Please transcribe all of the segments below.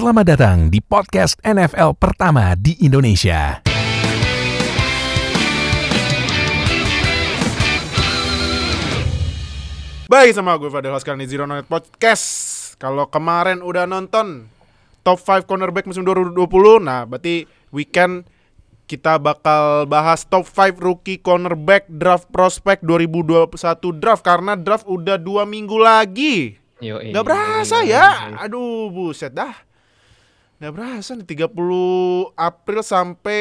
Selamat datang di podcast NFL pertama di Indonesia. Baik sama gue Fadil Haskar di Zero Knowledge Podcast. Kalau kemarin udah nonton top 5 cornerback musim 2020, nah berarti weekend kita bakal bahas top 5 rookie cornerback draft prospect 2021 draft karena draft udah dua minggu lagi. Yo, Gak berasa ya. Aduh, buset dah. Gak berasa nih 30 April sampai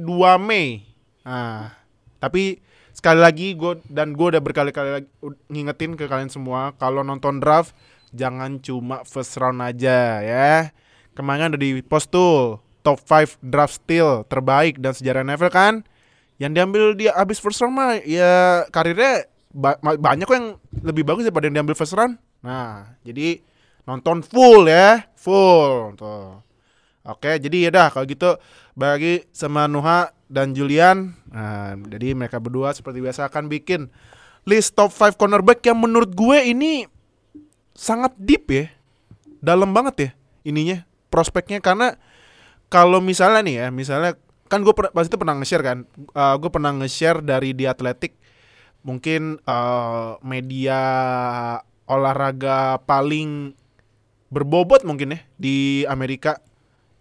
2 Mei. Nah, tapi sekali lagi gue dan gue udah berkali-kali lagi ngingetin ke kalian semua kalau nonton draft jangan cuma first round aja ya. Kemarin udah di post tuh top 5 draft steal terbaik dan sejarah NFL kan. Yang diambil dia abis first round mah ya karirnya ba- banyak kok yang lebih bagus daripada yang diambil first round. Nah, jadi nonton full ya, full tuh. Oke, jadi ya dah kalau gitu bagi sama Nuha dan Julian. Nah, jadi mereka berdua seperti biasa akan bikin list top 5 cornerback yang menurut gue ini sangat deep ya. Dalam banget ya ininya prospeknya karena kalau misalnya nih ya, misalnya kan gue pasti pernah nge-share kan. Uh, gue pernah nge-share dari di Atletik mungkin uh, media olahraga paling berbobot mungkin ya di Amerika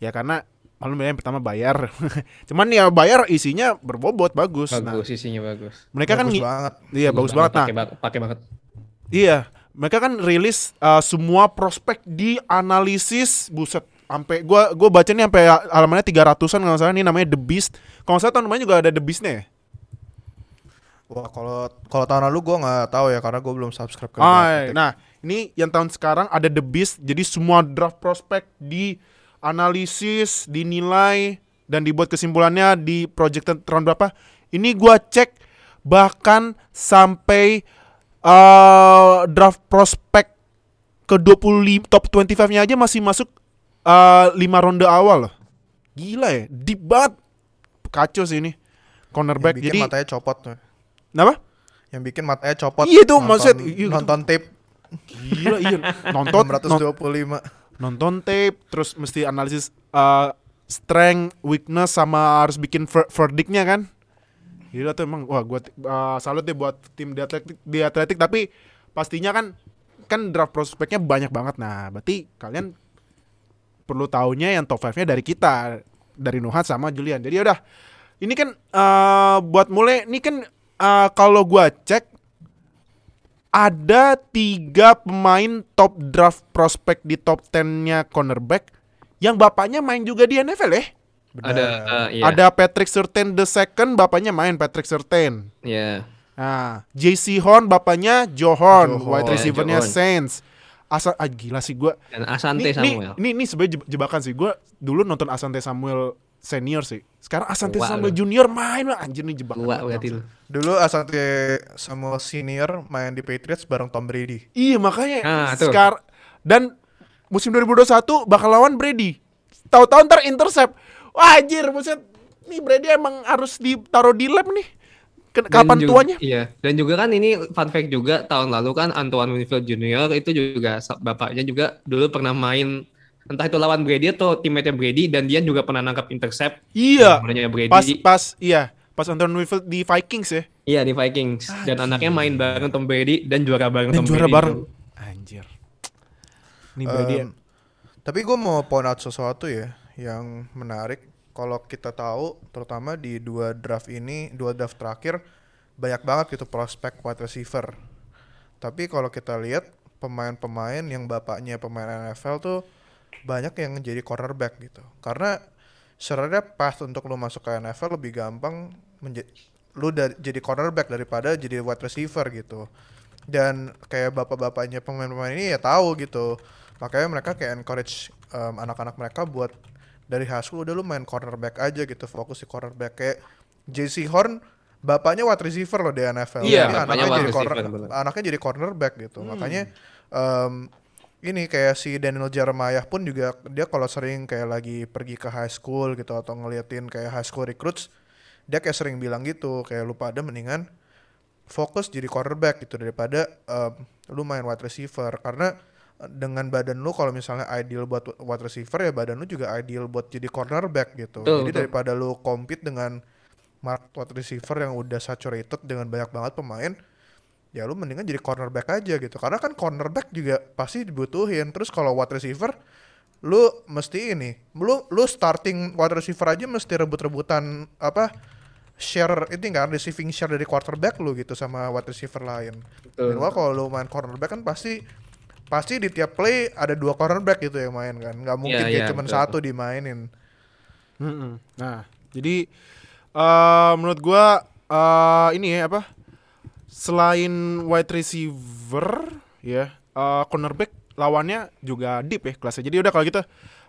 ya karena maklum ya yang pertama bayar cuman ya bayar isinya berbobot bagus, nah Bagus, isinya bagus. mereka kan bagus ngi- banget. iya bagus banget nah Pakai ba- pakai banget. iya mereka kan rilis uh, semua prospek di analisis buset sampai gua gua baca nih sampai halamannya 300-an kalau salah ini namanya The Beast kalau salah tahun kemarin juga ada The Beast-nya ya Wah kalau kalau tahun lalu gue nggak tahu ya karena gue belum subscribe ke Atletic. nah, ini yang tahun sekarang ada The Beast. Jadi semua draft prospek di analisis, dinilai dan dibuat kesimpulannya di projected round berapa. Ini gua cek bahkan sampai eh draft prospek ke 25 top 25-nya aja masih masuk eh 5 ronde awal loh. Gila ya, deep banget. Kacau sih ini. Yang Cornerback. bikin Jadi matanya copot tuh. kenapa? Yang bikin matanya copot. Iya tuh, nonton, maksud- iya, gitu. nonton tape Gila iya. Nonton non- 625. Nonton tape terus mesti analisis uh, strength, weakness sama harus bikin ver verdictnya kan. Gila tuh emang wah gua uh, salut deh buat tim di atletik di atletik tapi pastinya kan kan draft prospeknya banyak banget. Nah, berarti kalian perlu taunya yang top 5-nya dari kita, dari Nuhat sama Julian. Jadi udah ini kan uh, buat mulai ini kan uh, kalau gua cek ada tiga pemain top draft prospek di top 10-nya cornerback yang bapaknya main juga di NFL ya. Ada eh, iya. Ada Patrick Surtain the second, bapaknya main Patrick Surtain. Iya. Nah, JC Horn bapaknya Joe Horn, Joe wide receivernya Horn. Saints. Asal ah, gila sih gua. Dan Asante Ini, Samuel. ini, ini sebenarnya jeb- jebakan sih. Gua dulu nonton Asante Samuel senior sih. Sekarang Asante Tua Samuel lu. junior main lah anjir nih jebakan. Banget, berarti lu. Dulu Asante Samuel Senior main di Patriots bareng Tom Brady. Iya makanya Nah, tuh. sekar dan musim 2021 bakal lawan Brady. Tahu-tahu ntar intercept. Wah anjir buset. Nih Brady emang harus ditaruh di lab nih. Kapan ju- tuanya? Iya. Dan juga kan ini fun fact juga tahun lalu kan Antoine Winfield Junior itu juga bapaknya juga dulu pernah main entah itu lawan Brady atau teammate Brady dan dia juga pernah nangkap intercept. Iya. Brady. Pas pas iya, pas Anton Winfield di Vikings ya. Iya di Vikings dan anaknya main bareng Tom Brady dan juara bareng Dan Tom juara Brady. bareng. tuh. Anjir. Nih Brady. Em, tapi gue mau point out sesuatu ya yang menarik. Kalau kita tahu, terutama di dua draft ini, dua draft terakhir, banyak banget gitu prospek wide receiver. Tapi kalau kita lihat pemain-pemain yang bapaknya pemain NFL tuh banyak yang jadi cornerback gitu. Karena sebenarnya path untuk lu masuk ke NFL lebih gampang menjadi lu jadi cornerback daripada jadi wide receiver gitu. Dan kayak bapak-bapaknya pemain-pemain ini ya tahu gitu. Makanya mereka kayak encourage um, anak-anak mereka buat dari high school udah lu main cornerback aja gitu, fokus di cornerback kayak JC Horn bapaknya wide receiver loh di NFL. Iya, Jadi anaknya jadi corner, bener. anaknya jadi cornerback gitu. Hmm. Makanya em, ini kayak si Daniel Jeremiah pun juga dia kalau sering kayak lagi pergi ke high school gitu atau ngeliatin kayak high school recruits dia kayak sering bilang gitu kayak lu pada mendingan fokus jadi cornerback gitu daripada em, lu main wide receiver karena dengan badan lu kalau misalnya ideal buat wide receiver ya badan lu juga ideal buat jadi cornerback gitu. Betul, jadi betul. daripada lu compete dengan mark wide receiver yang udah saturated dengan banyak banget pemain, ya lu mendingan jadi cornerback aja gitu. Karena kan cornerback juga pasti dibutuhin. Terus kalau wide receiver lu mesti ini, lu lu starting wide receiver aja mesti rebut-rebutan apa share itu kan receiving share dari quarterback lu gitu sama wide receiver lain. Betul. Minimal kalau lu main cornerback kan pasti pasti di tiap play ada dua cornerback gitu yang main kan. nggak mungkin kayak iya, cuma betul. satu dimainin. Mm-mm. Nah, jadi eh menurut gua eh ini ya apa? Selain wide receiver ya, eh cornerback lawannya juga deep ya kelasnya. Jadi udah kalau gitu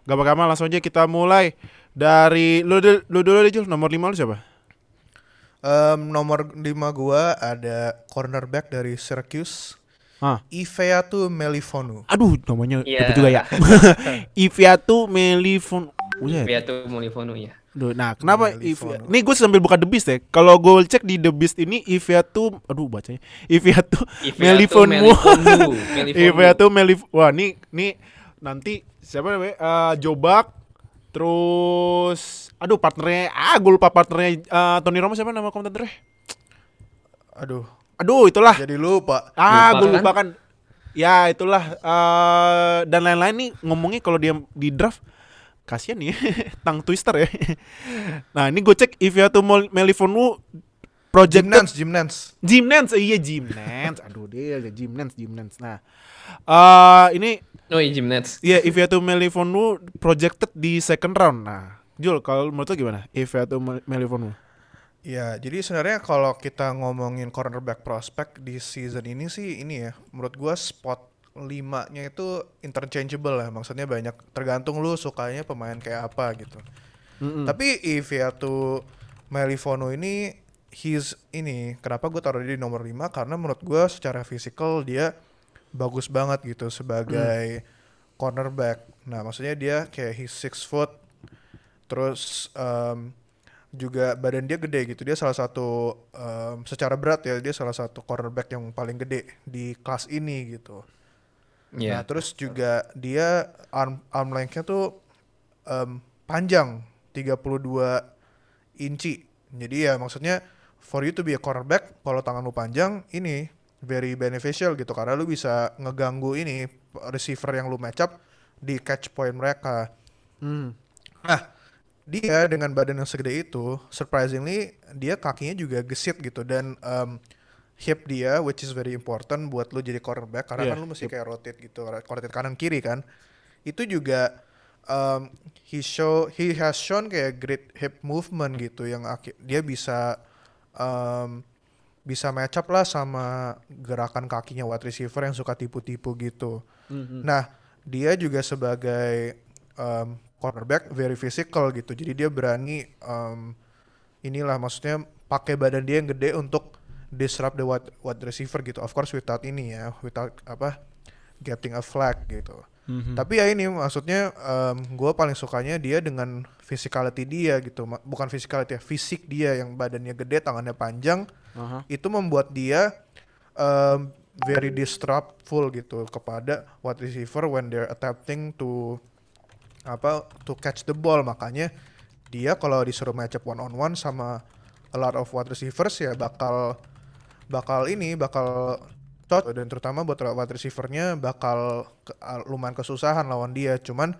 gak bakal langsung aja kita mulai dari lu dulu lu dulu deh Jul, nomor 5 lu siapa? Em, nomor 5 gua ada cornerback dari Syracuse. Hah. Ifeatu Melifonu. Aduh, namanya Iya. ribet juga ya. Iviatu Melifon. Udah. Dia tuh Molifono ya. Duh, nah kenapa Melifono. Ivia- Nih gue sambil buka The Beast ya. Kalau gue cek di The Beast ini Iviatu, aduh bacanya. Iviatu Melifonmu. Melifonu. Iviatu Melif. Wah, nih nih nanti siapa namanya? Eh, Jobak terus aduh partnernya ah gue lupa partnernya eh, Tony Romo siapa nama komentatornya? Aduh, Aduh, itulah. jadi lupa. Ah, gue kan? lupa kan. Ya, itulah eh dan lain-lain nih ngomongnya kalau dia di draft kasihan nih tang twister ya. nah, ini gue cek Iviatu Mol- Melifonu project Jim Nance, Jim Nance. Jim Nance, iya Jim Nance. Aduh dia ada Jim Nance, Jim Nance. Nah, eh ini Oh, iya, Nets. iya Iviatu Melifonu projected di second round. Nah, Jul, kalau menurut lo gimana? Iviatu Mel- Melifonu. Ya, jadi sebenarnya kalau kita ngomongin cornerback prospect di season ini sih ini ya, menurut gua spot 5-nya itu interchangeable lah. Maksudnya banyak tergantung lu sukanya pemain kayak apa gitu. Mm-mm. Tapi Iviatu Melifono ini he's ini kenapa gue taruh dia di nomor 5 karena menurut gua secara fisikal dia bagus banget gitu sebagai cornerback. Nah, maksudnya dia kayak he's six foot terus em, juga badan dia gede gitu. Dia salah satu em, secara berat ya dia salah satu cornerback yang paling gede di kelas ini gitu. Nah, Iya. terus juga dia arm arm length-nya tuh em, panjang 32 inci. Jadi ya maksudnya for you to be a cornerback kalau tangan lu panjang ini very beneficial gitu karena lu bisa ngeganggu ini receiver yang lu match up di catch point mereka. Hmm. Nah, dia dengan badan yang segede itu, surprisingly dia kakinya juga gesit gitu dan um, hip dia which is very important buat lu jadi cornerback karena Iya, kan lu mesti kayak rotate gitu, rotate kanan kiri kan. Itu juga um, he show he has shown kayak great hip movement gitu yang dia bisa um, bisa match up lah sama gerakan kakinya wide receiver yang suka tipu-tipu gitu. Nah, dia juga sebagai um, cornerback very physical gitu. Jadi dia berani um, inilah maksudnya pakai badan dia yang gede untuk disrupt the wide, wide receiver gitu. Of course without ini ya, without apa getting a flag gitu. Mhm. Tapi ya ini maksudnya gue paling sukanya dia dengan physicality dia gitu, bukan physicality ya, fisik dia yang badannya gede, tangannya panjang, Aha. itu membuat dia um, very disruptful gitu kepada wide receiver when they're attempting to apa to catch the ball makanya dia kalau disuruh match up one on one sama a lot of wide receivers ya bakal bakal ini bakal cocok dan terutama buat wide receivernya bakal ke- uh, lumayan kesusahan lawan dia. Cuman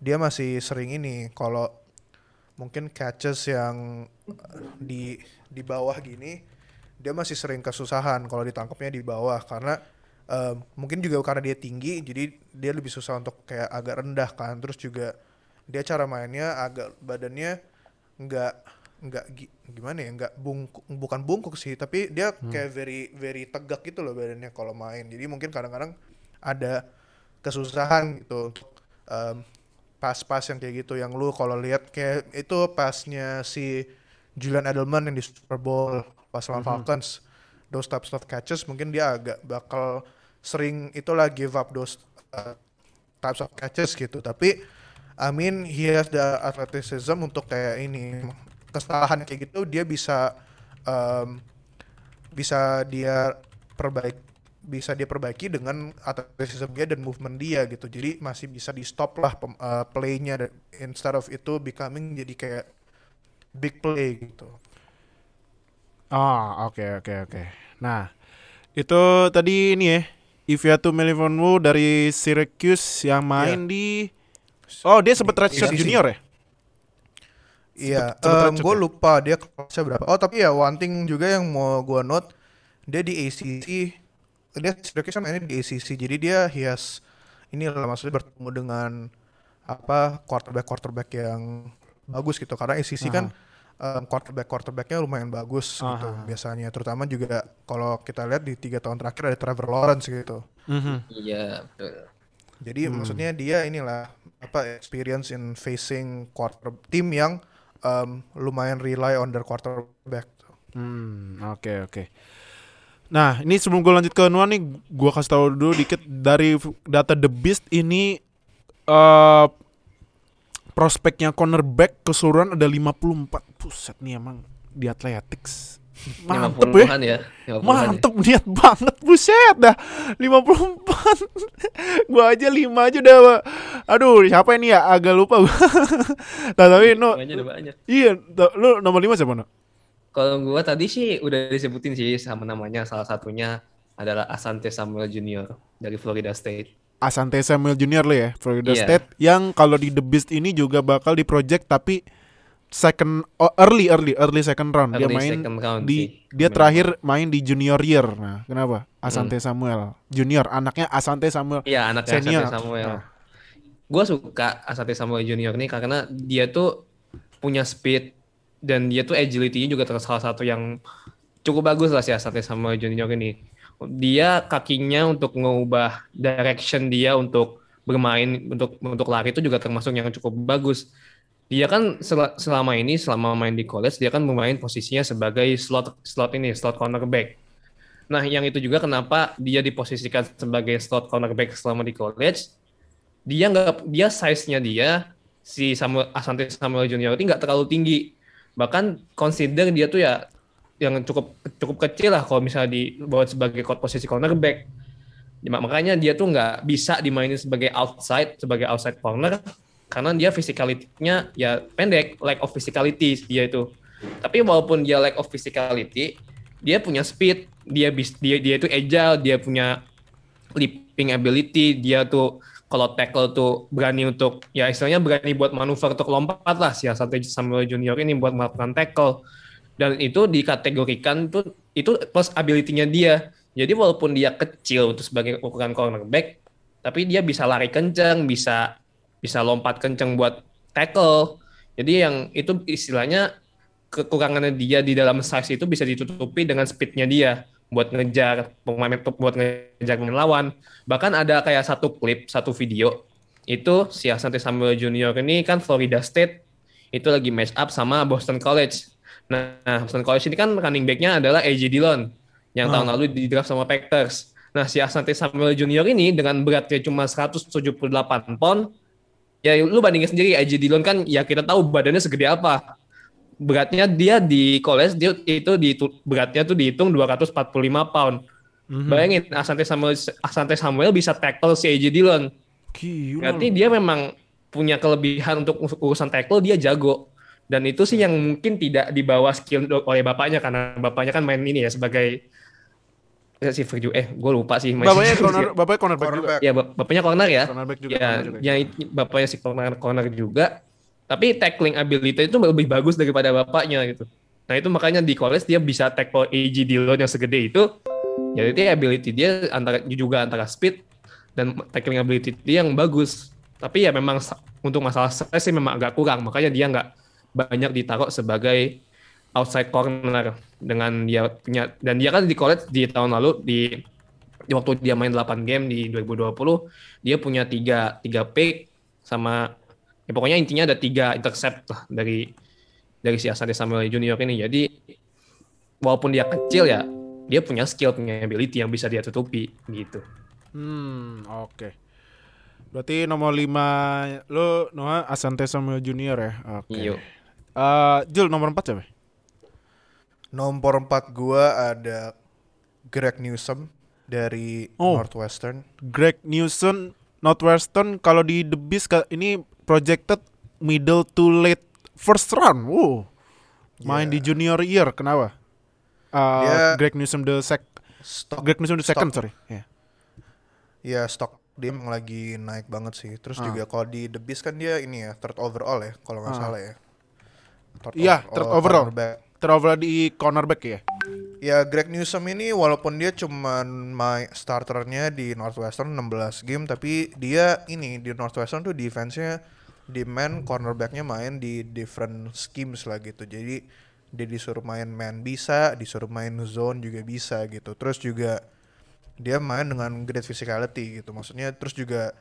dia masih sering ini kalau mungkin catches yang uh, di di bawah gini dia masih sering kesusahan kalau ditangkapnya di bawah. Karena um, mungkin juga karena dia tinggi jadi dia lebih susah untuk kayak agak rendah kan. Terus juga dia cara mainnya agak badannya nggak nggak gi- gimana ya nggak bungkuk bukan bungkuk sih tapi dia kayak very very tegak gitu loh badannya kalau main. Jadi mungkin kadang-kadang ada kesusahan gitu um, pas-pas yang kayak gitu. Yang lu kalau lihat kayak itu pasnya si Julian Edelman yang di Super Bowl pas lawan Falcons. Those types of catches mungkin dia agak bakal sering itulah give up those uh, types of catches gitu. Tapi I mean he has the athleticism untuk kayak ini kesalahan kayak gitu dia bisa um, bisa dia perbaik bisa dia perbaiki dengan athleticism dia dan movement dia gitu. Jadi masih bisa di stop lah uh, playnya instead of itu becoming jadi kayak big play gitu. Ah, oke oke oke. Nah, itu tadi ini ya. Iviatu Melifonwu dari Syracuse yang main di Oh, dia sempat redshirt ACC. junior ya? Iya, lecet gue ya? lupa dia kelasnya berapa. Oh tapi ya one thing juga yang mau gue note, dia di ACC, dia Syracuse kan mainnya di ACC, jadi dia he has ini lah maksudnya bertemu dengan apa quarterback quarterback yang bagus gitu karena ACC kan em, quarterback quarterbacknya lumayan bagus gitu Aha. biasanya terutama juga kalau kita lihat di tiga tahun terakhir ada Trevor Lawrence gitu Iya, betul. jadi maksudnya dia inilah apa experience in facing quarter tim yang em, lumayan rely on their quarterback. Hmm, oke oke. Nah, ini sebelum gue lanjut ke Nuan nih, gue kasih tahu dulu dikit dari data The Beast ini eh prospeknya cornerback keseluruhan ada 54. Buset nih emang di Athletics. Mantep ya. 50-an ya. 50-an ya. Mantep niat banget buset dah 54 Gua aja 5 aja udah Aduh siapa ini ya agak lupa gua Nah, tapi no. Iya Lu nomor 5 siapa no? Kalau gua tadi sih udah disebutin sih sama namanya salah satunya adalah Asante Samuel Jr. dari Florida State. Asante Samuel Junior lo ya Florida Iya. State Yang kalau di The Beast ini juga bakal di project Tapi second oh, early early early second round dia Early main second round di sih. dia terakhir main di junior year nah kenapa Asante Hmm. Samuel junior anaknya Asante Samuel Iya, anaknya Senior. Asante Samuel. Nah. Gue suka Asante Samuel Junior nih karena dia tuh punya speed dan dia tuh agility-nya juga terus salah satu yang cukup bagus lah si Asante Samuel Junior ini. Dia kakinya untuk mengubah direction dia untuk bermain untuk untuk lari itu juga termasuk yang cukup bagus. Dia kan sel- selama ini selama main di college dia kan bermain posisinya sebagai slot slot ini slot cornerback. Nah, yang itu juga kenapa dia diposisikan sebagai slot cornerback selama di college. Dia nggak dia size-nya dia si Samuel Asante Samuel Junior ini nggak terlalu tinggi. Bahkan consider dia tuh ya yang cukup cukup kecil lah kalau misalnya dibawa sebagai posisi cornerback. Ya, Makanya dia tuh nggak bisa dimainin sebagai outside sebagai outside corner karena dia physicality-nya ya pendek, lack of physicality dia itu. Tapi walaupun dia lack of physicality, dia punya speed, dia bis, dia dia itu agile, dia punya leaping ability, dia tuh kalau tackle tuh berani untuk ya istilahnya berani buat manuver untuk lompat lah si Asante Samuel Junior ini buat melakukan tackle dan itu dikategorikan tuh itu plus ability-nya dia. Jadi walaupun dia kecil untuk sebagai ukuran cornerback, tapi dia bisa lari kencang, bisa bisa lompat kencang buat tackle. Jadi yang itu istilahnya kekurangannya dia di dalam size itu bisa ditutupi dengan speednya dia buat ngejar pemain buat ngejar pemain lawan. Bahkan ada kayak satu klip, satu video itu si Asante Samuel Junior ini kan Florida State itu lagi match up sama Boston College. Nah, Boston College ini kan running back-nya adalah AJ Dillon yang tahun lalu di draft sama Packers. Nah, si Asante Samuel Junior ini dengan beratnya cuma 178 pound, ya lu bandingin sendiri AJ Dillon kan ya kita tahu badannya segede apa. Beratnya dia di college dia itu di beratnya tuh dihitung 245 pound. Bayangin Asante Samuel Asante Samuel bisa tackle si AJ Dillon. Gila. Berarti dia memang punya kelebihan untuk urusan tackle dia jago. Dan itu sih yang mungkin tidak dibawa skill oleh bapaknya karena bapaknya kan main ini ya sebagai receiver juga. Eh, gue lupa sih. Bapaknya corner, bapaknya cornerback juga. Cornerback. Ya, bap- bapaknya corner ya. Cornerback juga. Ya, corner juga. yang bapaknya si corner corner juga. Tapi tackling ability itu lebih bagus daripada bapaknya gitu. Nah itu makanya di college dia bisa tackle AJ Dillon yang segede itu. Ya itu ability dia antara juga antara speed dan tackling ability dia yang bagus. Tapi ya memang untuk masalah size sih memang agak kurang. Makanya dia nggak banyak ditaruh sebagai outside corner dengan dia punya dan dia kan di college di tahun lalu di di waktu dia main 8 game di 2020 dia punya tiga tiga pick sama ya pokoknya intinya ada tiga intercept lah dari dari si Asante Samuel Junior ini jadi walaupun dia kecil ya dia punya skill punya ability yang bisa dia tutupi gitu Hmm, oke. Berarti nomor 5 lu Noah Asante Samuel Junior ya. Oke. Iyo. Eh, Jul nomor 4 siapa? Nomor 4 gua ada Greg Newsom dari Oh. Northwestern. Greg Newsom Northwestern kalau di The Beast ini projected middle to late first round. Wow. Main Yeah. di junior year kenapa? Uh, Dia- Greg Newsom the sec Stock Greg Newsom the second Stock. sorry. Yeah. ya stok dia emang lagi naik banget sih. Terus Ah. juga kalau di The Beast kan dia ini ya third overall ya kalau nggak Ah. salah ya. Third Iya, third overall. cornerback. Terover di cornerback ya. Ya Greg Newsom ini walaupun dia cuman main starternya di Northwestern 16 game tapi dia ini di Northwestern tuh defense-nya di man cornerbacknya main di different schemes lah gitu. Jadi dia disuruh main man bisa, disuruh main zone juga bisa gitu. Terus juga dia main dengan great physicality gitu. Maksudnya terus juga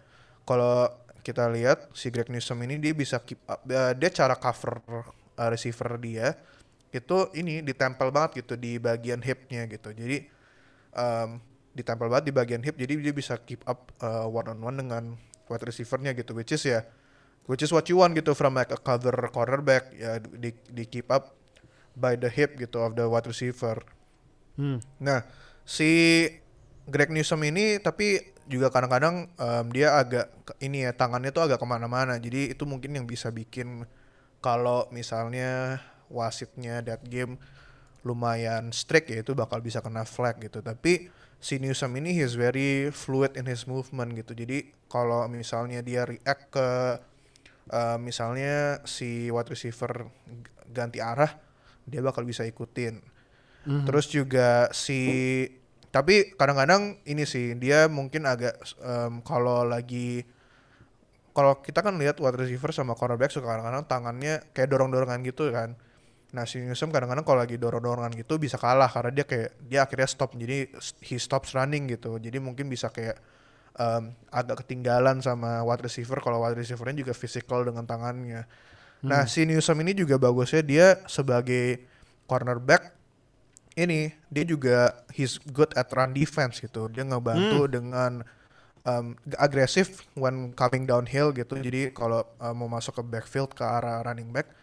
kalau kita lihat si Greg Newsom ini dia bisa keep up, eh, dia cara cover uh, receiver dia itu ini ditempel banget gitu di bagian hipnya gitu. Jadi um, ditempel banget di bagian hip jadi dia bisa keep up uh, one on one dengan wide receivernya gitu which is ya which is what you want gitu from like a cover cornerback ya di, di keep up by the hip gitu of the wide receiver. Hmm. Nah, si Greg Newsom ini tapi juga kadang-kadang em, dia agak ini ya tangannya tuh agak ke mana-mana. Jadi itu mungkin yang bisa bikin kalau misalnya wasitnya that game lumayan strict ya itu bakal bisa kena flag gitu. Tapi si Newsom ini he is very fluid in his movement gitu. Jadi kalau misalnya dia react ke eh, misalnya si wide receiver ganti arah, dia bakal bisa ikutin. Terus juga si tapi kadang-kadang ini sih dia mungkin agak em, kalau lagi kalau kita kan lihat wide receiver sama cornerback suka kadang-kadang tangannya kayak dorong-dorongan gitu kan. Nah si Newsom kadang-kadang kalau lagi dorong-dorongan gitu bisa kalah karena dia kayak dia akhirnya stop jadi he stops running gitu. Jadi mungkin bisa kayak em, agak ketinggalan sama wide receiver kalau wide receivernya juga physical dengan tangannya. Nah si Newsom ini juga bagusnya dia sebagai cornerback ini dia juga he's good at run defense gitu. Dia ngebantu dengan um, agresif when coming downhill gitu. Jadi kalau uh, mau masuk ke backfield ke arah running back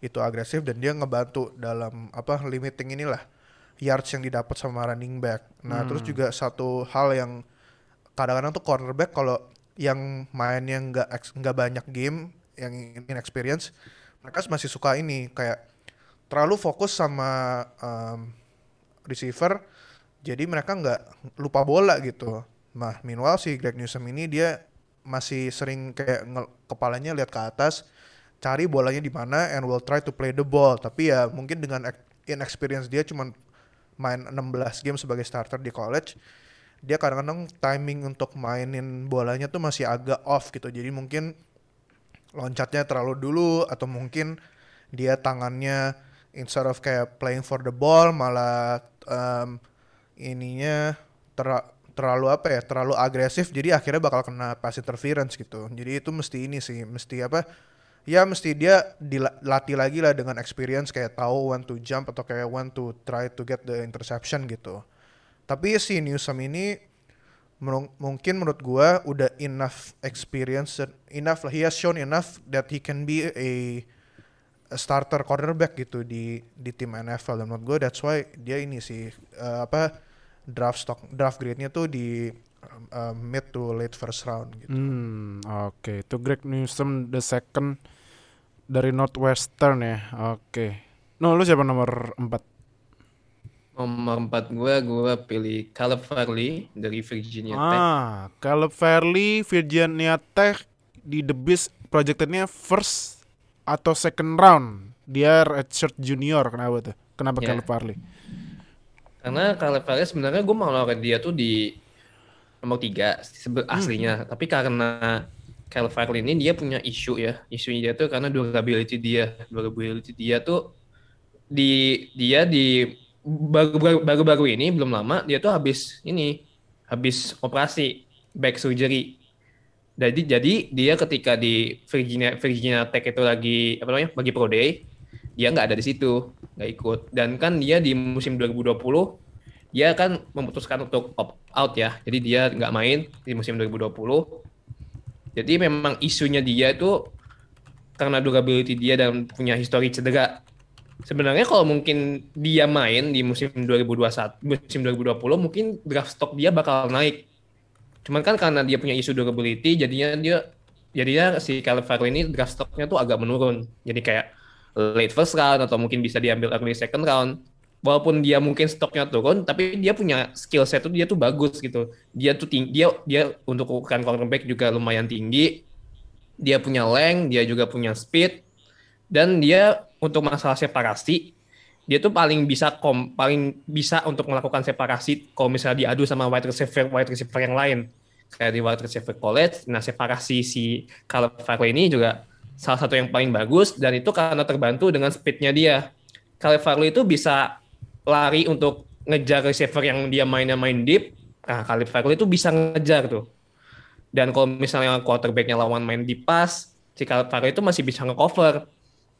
itu agresif dan dia ngebantu dalam apa limiting inilah yards yang didapat sama running back. Nah, terus juga satu hal yang kadang-kadang tuh cornerback kalau yang mainnya nggak nggak banyak game yang inexperience mereka masih suka ini kayak terlalu fokus sama um, receiver jadi mereka nggak lupa bola gitu nah meanwhile si Greg Newsom ini dia masih sering kayak kepalanya lihat ke atas cari bolanya di mana and will try to play the ball. Tapi ya mungkin dengan ex- inexperience dia cuman main 16 game sebagai starter di college dia kadang-kadang timing untuk mainin bolanya tuh masih agak off gitu. Jadi mungkin loncatnya terlalu dulu atau mungkin dia tangannya instead of kayak playing for the ball malah em, ininya ter- terlalu apa ya terlalu agresif. Jadi akhirnya bakal kena pass interference gitu. Jadi itu mesti ini sih mesti apa ya mesti dia dilatih lagi lah dengan experience kayak tahu when to jump atau kayak when to try to get the interception gitu. Tapi si Newsom ini mungkin menurut gua udah enough experience enough lah he has shown enough that he can be a, a starter cornerback gitu di di tim NFL dan menurut gua that's why dia ini sih eh, apa draft stock draft grade-nya tuh di um, um, mid to late first round gitu. Hmm, oke. Itu Greg Newsom the second dari Northwestern ya. Oke. No, lu siapa nomor 4? Nomor 4 gue, gue pilih Caleb Farley dari Virginia Tech. Ah, Caleb Fairley, Virginia Tech di The Beast projectednya first atau second round. Dia redshirt junior kenapa tuh? Kenapa Ya. Caleb Fairley? Karena Caleb Farley sebenarnya gue mau dia tuh di nomor 3 sebe- aslinya. Tapi karena Caleb Farley ini dia punya isu ya. Isunya dia tuh karena durability dia. Durability dia tuh di dia di baru- baru-baru ini belum lama dia tuh habis ini habis operasi back surgery. Jadi jadi dia ketika di Virginia Virginia Tech itu lagi apa namanya bagi pro day dia nggak ada di situ nggak ikut dan kan dia di musim 2020 dia kan memutuskan untuk opt out ya jadi dia nggak main di musim 2020 jadi memang isunya dia itu karena durability dia dan punya histori cedera sebenarnya kalau mungkin dia main di musim 2021, musim 2020 mungkin draft stock dia bakal naik. Cuman kan karena dia punya isu durability, jadinya dia jadinya si Caleb Farley ini draft stocknya tuh agak menurun. Jadi kayak late first round atau mungkin bisa diambil early second round. Walaupun dia mungkin stoknya turun, tapi dia punya skill set tuh dia tuh bagus gitu. Dia tuh tinggi, dia dia untuk ukuran cornerback juga lumayan tinggi. Dia punya length, dia juga punya speed, dan dia untuk masalah separasi dia tuh paling bisa kom paling bisa untuk melakukan separasi kalau misalnya diadu sama wide receiver wide receiver yang lain kayak di wide receiver college nah separasi si Caleb Farley ini juga salah satu yang paling bagus dan itu karena terbantu dengan speednya dia Caleb Farley itu bisa lari untuk ngejar receiver yang dia mainnya main deep nah Caleb Farley itu bisa ngejar tuh. Dan kalau misalnya quarterbacknya lawan main di pas si Caleb Farley itu masih bisa ngecover.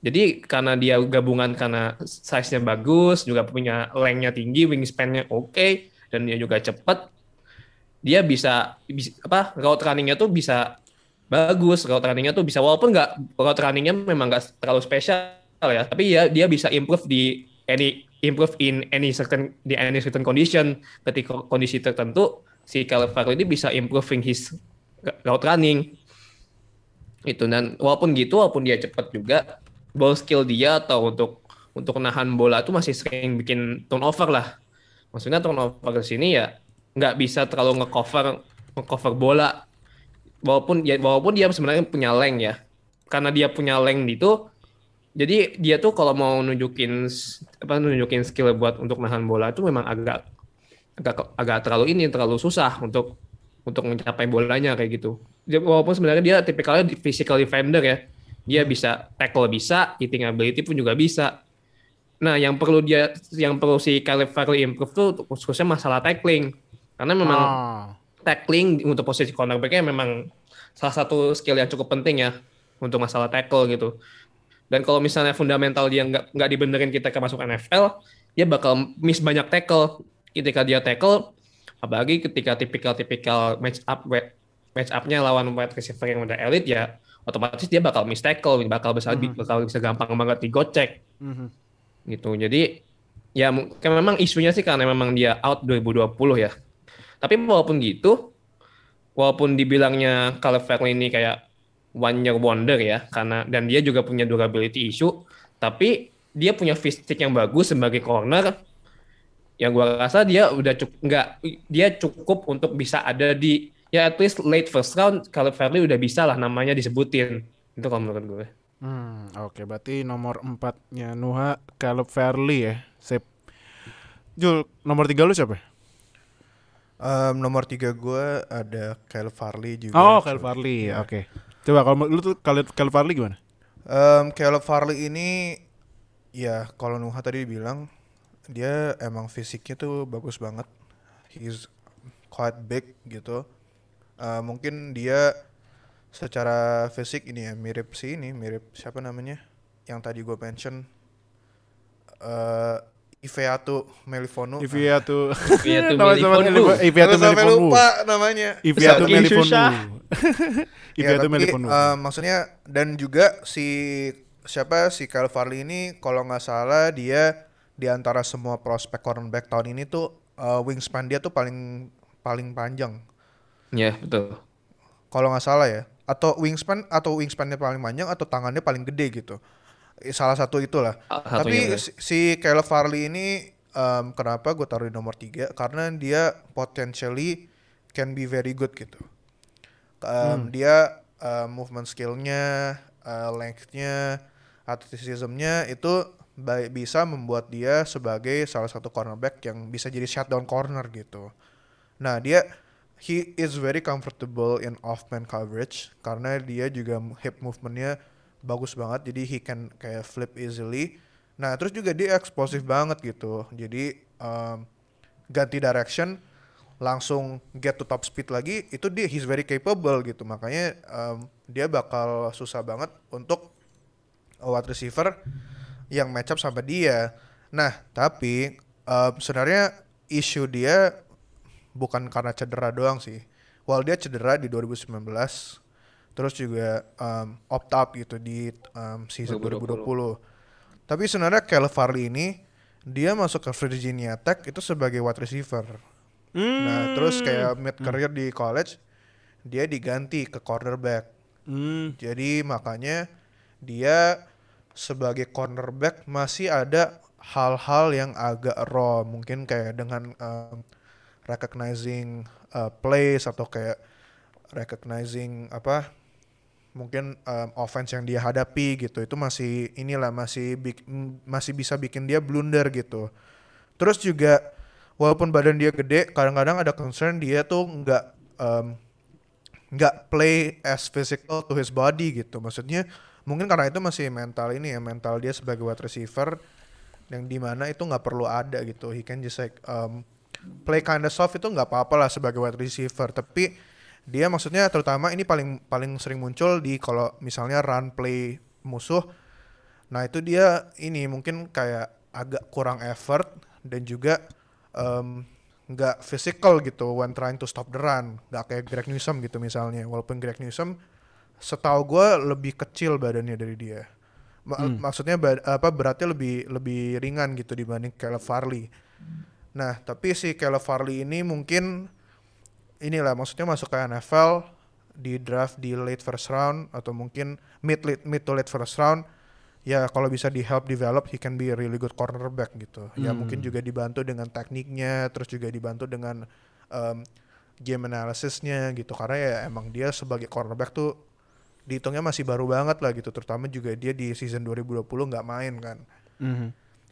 Jadi karena dia gabungan karena size-nya bagus, juga punya length-nya tinggi, wingspan-nya oke, okay, dan dia juga cepat, dia bisa, bisa apa route running-nya tuh bisa bagus, route running-nya tuh bisa walaupun nggak route running-nya memang nggak terlalu spesial ya, tapi ya dia bisa improve di any improve in any certain di any certain condition ketika kondisi tertentu si Farley ini bisa improving his route running itu dan walaupun gitu walaupun dia cepat juga ball skill dia atau untuk untuk nahan bola itu masih sering bikin turnover lah. Maksudnya turnover ke sini ya nggak bisa terlalu ngecover ngecover bola. Walaupun ya walaupun dia sebenarnya punya length ya. Karena dia punya length itu jadi dia tuh kalau mau nunjukin apa nunjukin skill buat untuk nahan bola itu memang agak agak agak terlalu ini terlalu susah untuk untuk mencapai bolanya kayak gitu. Walaupun sebenarnya dia tipikalnya physical defender ya dia bisa tackle bisa, hitting ability pun juga bisa. Nah, yang perlu dia yang perlu si Caleb Farley improve tuh khususnya masalah tackling. Karena memang oh. tackling untuk posisi cornerback-nya memang salah satu skill yang cukup penting ya untuk masalah tackle gitu. Dan kalau misalnya fundamental dia nggak nggak dibenerin kita ke masuk NFL, dia bakal miss banyak tackle. Ketika dia tackle, apalagi ketika tipikal-tipikal match up match up-nya lawan wide receiver yang udah elite ya otomatis dia bakal miss tackle, bakal bisa mm -hmm. bakal bisa gampang banget digocek. Mm -hmm. Gitu. Jadi ya kan memang isunya sih karena memang dia out 2020 ya. Tapi walaupun gitu, walaupun dibilangnya Farley ini kayak one year wonder ya, karena dan dia juga punya durability issue, tapi dia punya fisik yang bagus sebagai corner. Yang gua rasa dia udah cukup nggak dia cukup untuk bisa ada di ya at least late first round kalau Fairley udah bisa lah namanya disebutin itu kalau menurut gue. Hmm, oke okay. berarti nomor empatnya Nuha Caleb Fairley ya. Sip. Jul, nomor tiga lu siapa? Um, nomor tiga gue ada Caleb Farley juga. Oh, Caleb Farley, oke. Okay. Coba kalau lu tuh Caleb, Caleb Farley gimana? Um, Caleb Farley ini, ya kalau Nuha tadi bilang dia emang fisiknya tuh bagus banget. He's quite big gitu uh, mungkin dia secara fisik ini ya mirip si ini mirip siapa namanya yang tadi gue mention uh, Iveatu Melifonu. Iveatu. Iveatu Melifonu. Iveatu Melifonu. lupa namanya? Iveatu Melifonu. Iveatu ya, Melifonu. uh, maksudnya dan juga si siapa si Kyle Farley ini kalau nggak salah dia di antara semua prospek cornerback tahun ini tuh uh, wingspan dia tuh paling paling panjang. Iya, yeah, betul. Kalau nggak salah ya. Atau wingspan atau wingspannya paling panjang atau tangannya paling gede gitu. Salah satu itulah. Satu Tapi si, si Caleb Farley ini um, kenapa gue taruh di nomor tiga? Karena dia potentially can be very good gitu. Um, hmm. Dia uh, movement skillnya, uh, lengthnya, athleticismnya itu baik bisa membuat dia sebagai salah satu cornerback yang bisa jadi shutdown corner gitu. Nah dia he is very comfortable in off man coverage karena dia juga hip movementnya bagus banget. Jadi he can kayak flip easily. Nah terus juga dia eksplosif banget gitu. Jadi um, ganti direction langsung get to top speed lagi itu dia he's very capable gitu. Makanya um, dia bakal susah banget untuk wide receiver yang match up sama dia. Nah tapi um, sebenarnya isu dia bukan karena cedera doang sih. While dia cedera di 2019, terus juga um, opt out gitu di um, season 2020. 2020. Tapi sebenarnya Caleb Farley ini dia masuk ke Virginia Tech itu sebagai wide receiver. Hmm. Nah, terus kayak mid career di college dia diganti ke cornerback. Hmm. Jadi makanya dia sebagai cornerback masih ada hal-hal yang agak raw, mungkin kayak dengan um, recognizing uh, plays atau kayak recognizing apa mungkin um, offense yang dia hadapi gitu itu masih inilah masih bik- masih bisa bikin dia blunder gitu. Terus juga walaupun badan dia gede kadang-kadang ada concern dia tuh nggak um, nggak play as physical to his body gitu. Maksudnya mungkin karena itu masih mental ini ya mental dia sebagai wide receiver yang di mana itu nggak perlu ada gitu. He can just like um, play kinda soft itu nggak apa-apa lah sebagai wide receiver. Tapi dia maksudnya terutama ini paling paling sering muncul di kalau misalnya run play musuh. Nah itu dia ini mungkin kayak agak kurang effort dan juga um, nggak physical gitu when trying to stop the run. Nggak kayak Greg Newsom gitu misalnya. Walaupun Greg Newsom setahu gue lebih kecil badannya dari dia. Ma- maksudnya ba- apa beratnya lebih lebih ringan gitu dibanding Caleb Farley. Nah tapi si Caleb Farley ini mungkin inilah maksudnya masuk ke NFL di draft di late first round atau mungkin mid late mid to late first round ya kalau bisa di help develop he can be a really good cornerback gitu. Ya mungkin juga dibantu dengan tekniknya terus juga dibantu dengan um, game analysisnya gitu. Karena ya emang dia sebagai cornerback tuh dihitungnya masih baru banget lah gitu. Terutama juga dia di season 2020 nggak main kan. Mhm.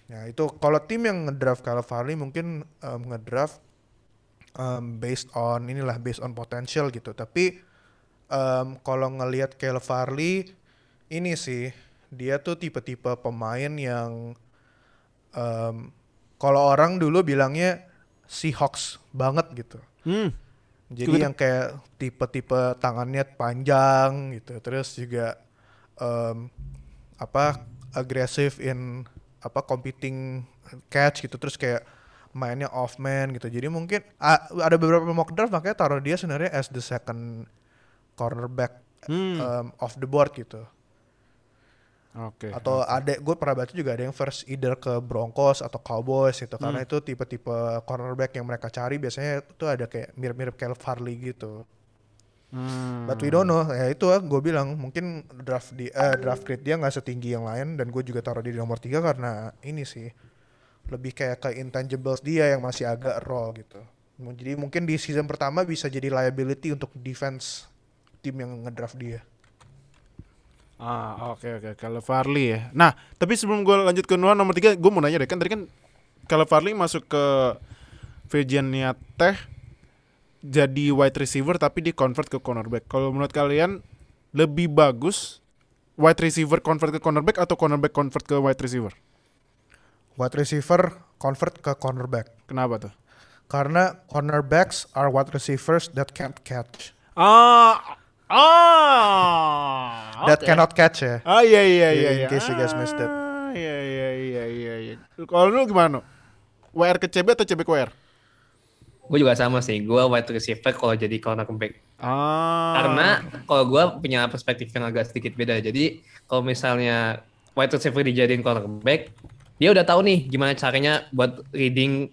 Nah itu kalau tim yang ngedraft Caleb Farley mungkin um, ngedraft um, based on inilah based on potential gitu. Tapi um, kalau ngelihat Caleb Farley ini sih dia tuh tipe-tipe pemain yang um, kalau orang dulu bilangnya Seahawks banget gitu. Hmm. Jadi Betul. yang kayak tipe-tipe tangannya panjang gitu, terus juga em, apa agresif in apa competing catch gitu, terus kayak mainnya off man gitu. Jadi mungkin ada beberapa mock draft makanya taruh dia sebenarnya as the second cornerback Hmm. em, off the board gitu. Oke. Atau ada gue pernah baca juga ada yang first either ke Broncos atau Cowboys gitu karena itu tipe-tipe cornerback yang mereka cari biasanya itu ada kayak mirip-mirip Caleb Farley gitu. Hmm. But we don't know. Ya itu gue bilang mungkin draft di eh, draft grade dia nggak setinggi yang lain dan gue juga taruh dia di nomor tiga karena ini sih lebih kayak ke intangibles dia yang masih agak raw gitu. Jadi mungkin di season pertama bisa jadi liability untuk defense tim yang ngedraft dia. Ah, oke oke. Kalau Farley ya. Nah, tapi sebelum gue lanjut ke Noah nomor tiga, gue mau nanya deh kan tadi kan kalau Farley masuk ke Virginia Tech jadi wide receiver tapi di convert ke cornerback. Kalau menurut kalian lebih bagus wide receiver convert ke cornerback atau cornerback convert ke wide receiver? Wide receiver convert ke cornerback Kenapa tuh? karena cornerbacks are wide receivers that can't catch. Ah, ah, That oke. cannot catch ya. Ah iya iya iya. In iya. case you guys missed it. Ah, Iya iya iya iya. iya. Kalau lu gimana? WR ke CB atau CB ke WR? Gue juga sama sih. Gue wide receiver kalau jadi cornerback. Ah. Karena kalau gue punya perspektif yang agak sedikit beda. Jadi kalau misalnya wide receiver dijadiin cornerback, dia udah tahu nih gimana caranya buat reading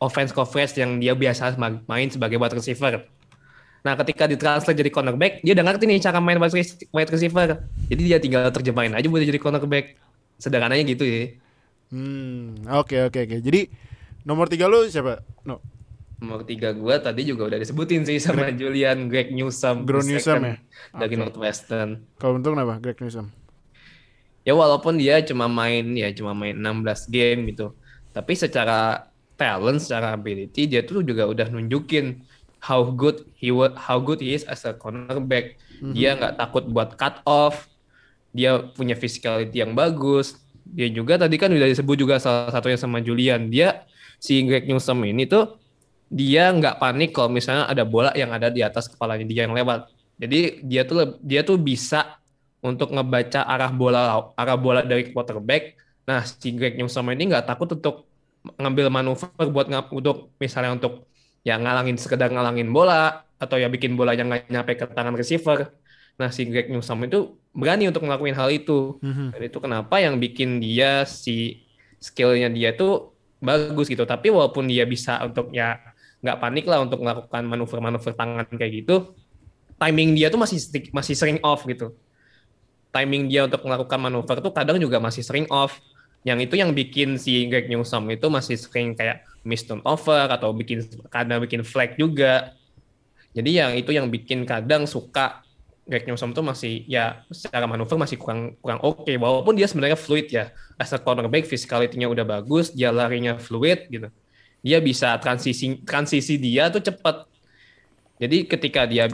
offense coverage yang dia biasa ma- main sebagai wide receiver. Nah, ketika ditransfer jadi cornerback, dia udah ngerti nih cara main wide rec- wide receiver. Jadi dia tinggal terjemahin aja buat jadi cornerback. Sederhananya gitu ya. Hmm, oke oke oke. Jadi nomor tiga lu siapa? No. Nomor tiga gue tadi juga udah disebutin sih sama Julian Greg Newsom. Greg Newsom ya? Dari Oke. Northwestern. Kalau untuk kenapa? Greg Newsom. Ya walaupun dia cuma main ya cuma main 16 game gitu. Tapi secara talent, secara ability dia tuh juga udah nunjukin how good he wa- how good he is as a cornerback. Dia nggak takut buat cut off. Dia punya physicality yang bagus. Dia juga tadi kan udah disebut juga salah satunya sama Julian. Dia si Greg Newsom ini tuh dia nggak panik kalau misalnya ada bola yang ada di atas kepalanya dia yang lewat. Jadi dia tuh dia tuh bisa untuk ngebaca arah bola arah bola dari quarterback. Nah, si Greg Newsom ini nggak takut untuk ngambil manuver buat untuk misalnya untuk ya ngalangin sekedar ngalangin bola atau ya bikin bola yang nggak nyampe ke tangan receiver. Nah, si Greg Newsome itu berani untuk ngelakuin hal itu. Mhm. Dan itu kenapa yang bikin dia si skillnya dia tuh bagus gitu. Tapi walaupun dia bisa untuk ya nggak panik lah untuk melakukan manuver-manuver tangan kayak gitu, timing dia tuh masih masih sering off gitu. Timing dia untuk melakukan manuver tuh kadang juga masih sering off. Yang itu yang bikin si Greg Newsome itu masih sering kayak miss turnover atau bikin kadang bikin flag juga. Jadi yang itu yang bikin kadang suka Greg Newsome tuh masih ya secara manuver masih kurang kurang oke walaupun dia sebenarnya fluid ya as a cornerback physicality-nya udah bagus dia larinya fluid gitu dia bisa transisi transisi dia tuh cepat jadi ketika dia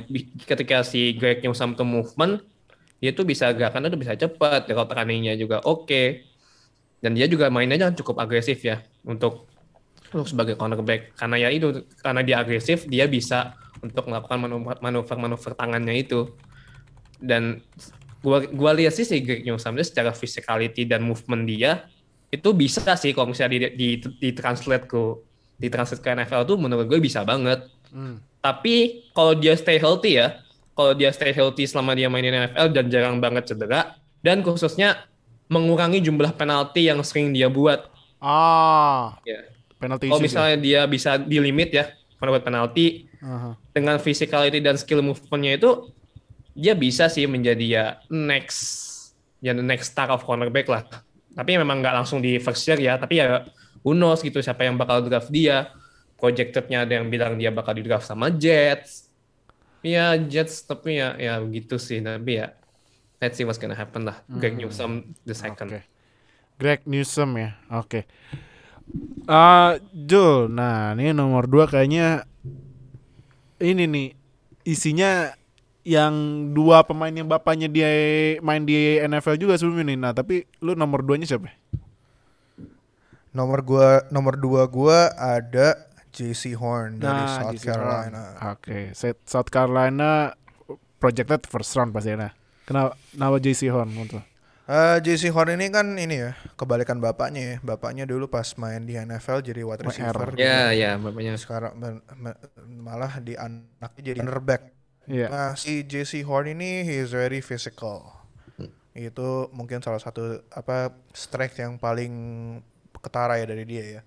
ketika si Greg Newsome tuh movement dia tuh bisa gerakannya tuh bisa cepat route running-nya juga oke dan dia juga mainnya jangan cukup agresif ya untuk untuk sebagai cornerback karena ya itu karena dia agresif dia bisa untuk melakukan manuver manuver, manuver tangannya itu dan gua gua lihat sih si Greg Newsome dia secara physicality dan movement dia itu bisa sih kalau misalnya di, di, ditranslate ke ditranslate ke NFL tuh menurut gue bisa banget. Hmm. Tapi kalau dia stay healthy ya, kalau dia stay healthy selama dia main di NFL dan jarang banget cedera dan khususnya mengurangi jumlah penalti yang sering dia buat. Ah, Ya. penalti Kalau ya? misalnya dia bisa di limit ya buat penalti Aha. dengan physicality dan skill movementnya itu dia bisa sih menjadi ya next ya the next star of cornerback lah. Tapi memang nggak langsung di first year ya, tapi ya who knows gitu siapa yang bakal draft dia. Projectednya ada yang bilang dia bakal di draft sama Jets. Ya Jets tapi ya ya begitu sih tapi ya let's see what's gonna happen lah. Greg Newsome the second. Oke. Greg Newsome ya. Oke. Ah, Jul, nah ini nomor dua kayaknya ini nih isinya yang dua pemain yang bapaknya dia main di NFL juga sebelum ini. Nah, tapi lu nomor duanya siapa? Nomor gua nomor dua gua ada JC Horn dari South Nah, JC Carolina. Oke, South- South Carolina projected first round pasti ya. Kenapa, kenapa JC Horn lo? Eh, JC Horn ini kan ini ya kebalikan bapaknya ya. Bapaknya dulu pas main di NFL jadi wide receiver. Ya ya bapaknya. Sekarang malah di anaknya jadi cornerback. Iya. Nah, si JC Horn ini he is very physical. Itu mungkin salah satu apa strength yang paling ketara ya dari dia ya.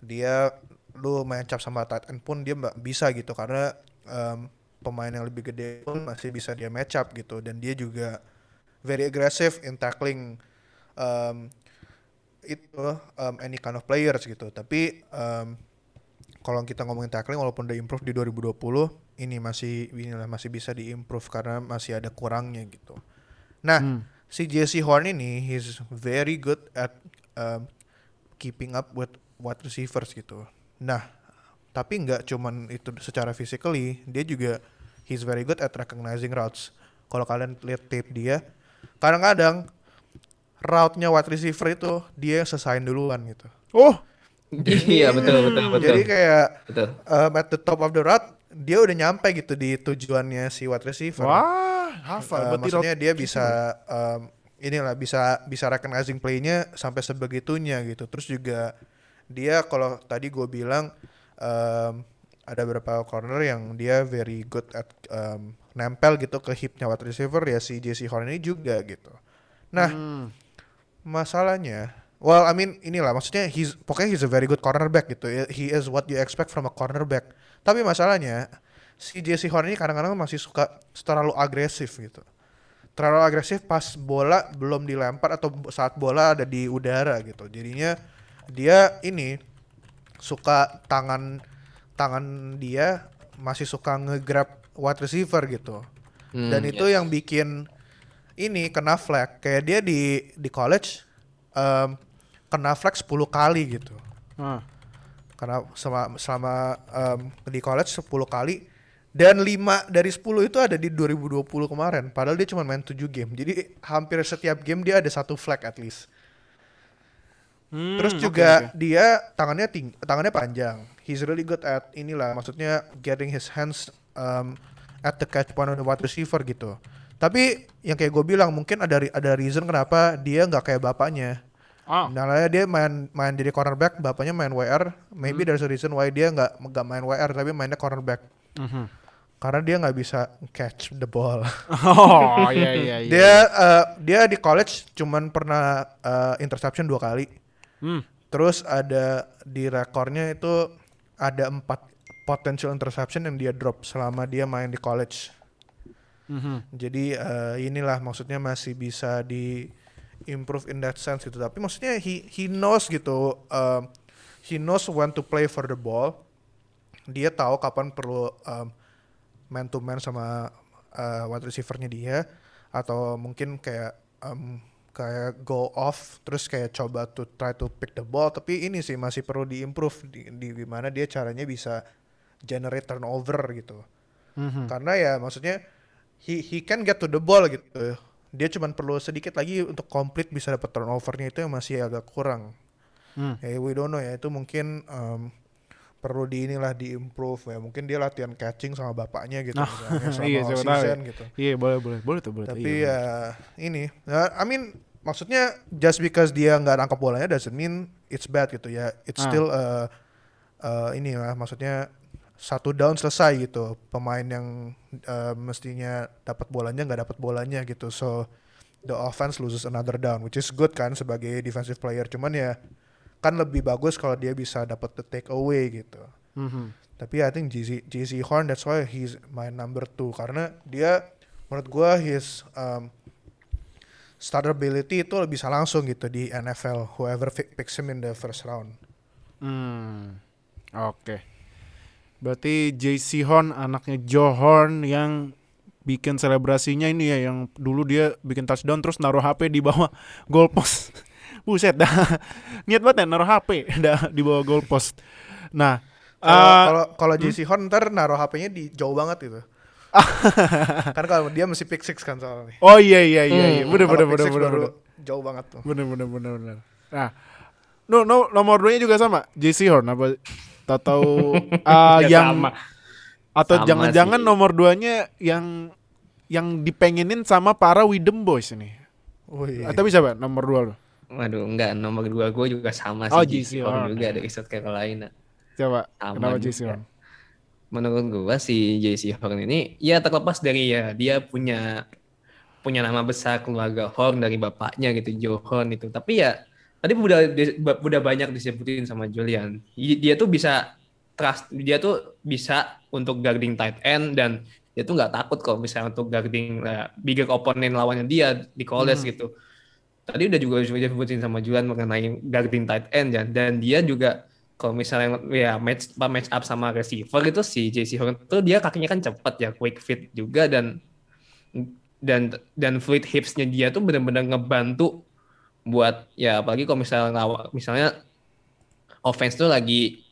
Dia lu match up sama tight end pun dia mbak bisa gitu karena em, pemain yang lebih gede pun masih bisa dia match up gitu dan dia juga very aggressive in tackling um, itu um, any kind of players gitu. Tapi um, kalau kita ngomongin tackling walaupun udah improve di 2020 ini masih inilah masih bisa diimprove karena masih ada kurangnya gitu. Nah, Hmm. si Jesse Horn ini he's very good at um, keeping up with wide receivers gitu. Nah, tapi nggak cuman itu secara physically, dia juga he's very good at recognizing routes. Kalau kalian lihat tape dia, kadang-kadang route-nya wide receiver itu dia yang selesaiin duluan gitu. Oh, Iya betul betul betul. Jadi kayak betul. um, at the top of the route dia udah nyampe gitu di tujuannya si wide receiver. wah, Uh, hafal. Berarti maksudnya route- dia bisa um, inilah bisa bisa recognizing play-nya sampai sebegitunya gitu. Terus juga dia kalau tadi gue bilang um, ada beberapa corner yang dia very good at um, nempel gitu ke hipnya wide receiver ya si JC Horn ini juga gitu. Nah, Hmm. masalahnya well I mean inilah maksudnya he's pokoknya he's a very good cornerback gitu he is what you expect from a cornerback tapi masalahnya si JC Horn ini kadang-kadang masih suka terlalu agresif gitu terlalu agresif pas bola belum dilempar atau saat bola ada di udara gitu jadinya dia ini suka tangan tangan dia masih suka ngegrab wide receiver gitu. Dan Hmm, itu yang bikin ini kena flag. Kayak dia di di college em, kena flag 10 kali gitu. Ah. karena selama, selama em, di college 10 kali dan 5 dari 10 itu ada di 2020 kemarin. Padahal dia cuma main 7 game. Jadi hampir setiap game dia ada satu flag at least Hmm, Terus juga oke. dia tangannya ting tangannya panjang. He's really good at inilah maksudnya getting his hands um, at the catch point of the wide receiver gitu. Tapi yang kayak gue bilang mungkin ada ada reason kenapa dia nggak kayak bapaknya. Ah. Nah, dia main main jadi cornerback, bapaknya main WR. Hmm. Maybe there's a reason why dia nggak nggak main WR tapi mainnya cornerback. Mhm. karena dia nggak bisa catch the ball. Oh iya iya iya. dia eh, dia di college cuman pernah eh, interception dua kali. Hmm. Terus ada di rekornya itu ada empat potential interception yang dia drop selama dia main di college. Mhm. Jadi eh, inilah maksudnya masih bisa di improve in that sense gitu. Tapi maksudnya he he knows gitu. um, he knows when to play for the ball. Dia tahu kapan perlu um, man to man sama uh, wide receivernya dia atau mungkin kayak um, kayak go off terus kayak coba to try to pick the ball tapi ini sih masih perlu diimprove di, di gimana dia caranya bisa generate turnover gitu Mhm. karena ya maksudnya he he can get to the ball gitu dia cuman perlu sedikit lagi untuk complete bisa dapat turnovernya itu yang masih agak kurang Hmm. ya we don't know ya itu mungkin um, perlu di inilah diimprove ya. Mungkin dia latihan catching sama bapaknya gitu Nah, misalnya selama iya, tahu season ya. gitu. Iya boleh boleh. Boleh tuh boleh. tuh, tapi iya, ya ini. Ya, I mean maksudnya just because dia nggak nangkap bolanya doesn't mean it's bad gitu ya. It's Ah. still uh, uh, ini lah maksudnya satu down selesai gitu. Pemain yang uh, mestinya dapat bolanya nggak dapat bolanya gitu. So the offense loses another down which is good kan sebagai defensive player. Cuman ya kan lebih bagus kalau dia bisa dapat the take away gitu Mhm. tapi I think JC, JC Horn that's why he's my number two karena dia menurut gua his um, startability itu bisa langsung gitu di NFL whoever picks him in the first round. Hmm. Oke. Berarti JC Horn anaknya Joe Horn yang bikin selebrasinya ini ya yang dulu dia bikin touchdown terus naruh HP di bawah goalpost. Buset dah. Niat banget ya naruh HP dah di bawah goalpost. Nah, Kalau eh, kalau kalau JC Horn ntar naruh HP-nya di jauh banget gitu. kan kalau dia mesti pick six kan soalnya. oh iya iya iya iya. Hmm. Bener bener bener bener. bener. jauh banget tuh. Bener bener bener bener. Nah, no, no nomor 2 nya juga sama, JC Horn apa atau uh, Ya, yang sama. atau Sama jangan-jangan sih. nomor 2 nya yang yang dipengenin sama para Widem Boys ini. Oh iya. Atau bisa Pak nomor 2 lo? Waduh, enggak nomor dua gue juga sama Oh, sih. JC JC Horn juga dari South Carolina. Coba Sama kenapa. JC Horn? Menurut gue si JC Horn ini ya terlepas dari ya dia punya punya nama besar keluarga Horn dari bapaknya gitu Joe Horn itu. Tapi ya tadi udah udah banyak disebutin sama Julian. Dia tuh bisa trust dia tuh bisa untuk guarding tight end dan dia tuh nggak takut kalau misalnya untuk guarding uh, bigger opponent lawannya dia di college Hmm. gitu. Tadi udah juga sudah disebutin sama Julian mengenai guarding tight end ya. Dan dia juga kalau misalnya ya match match up sama receiver itu si JC Horn tuh dia kakinya kan cepat ya quick fit juga dan dan dan fluid hipsnya dia tuh benar-benar ngebantu buat ya apalagi kalau misalnya lawa- misalnya offense tuh lagi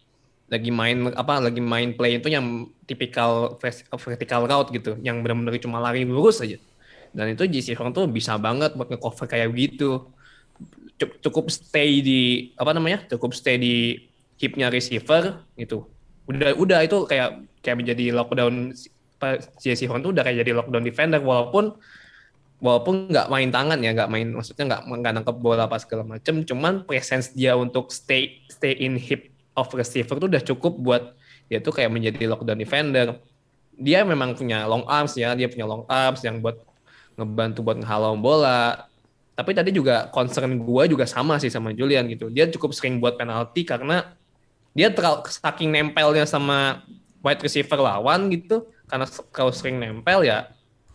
lagi main apa lagi main play itu yang tipikal vertical route gitu yang benar-benar cuma lari lurus aja dan itu JC Horn tuh bisa banget buat nge-cover kayak gitu Cuk- cukup stay di apa namanya? Cukup stay di hipnya receiver gitu. Udah udah itu kayak kayak menjadi lockdown JC Horn tuh udah kayak jadi lockdown defender walaupun walaupun nggak main tangan ya nggak main maksudnya nggak nggak nangkep bola pas segala macem. Cuman presence dia untuk stay stay in hip of receiver tuh udah cukup buat dia tuh kayak menjadi lockdown defender. Dia memang punya long arms ya dia punya long arms yang buat ngebantu buat ngehalau bola. Tapi tadi juga concern gua juga sama sih sama Julian gitu. Dia cukup sering buat penalti karena dia terlalu saking nempelnya sama wide receiver lawan gitu. Karena kalau sering nempel ya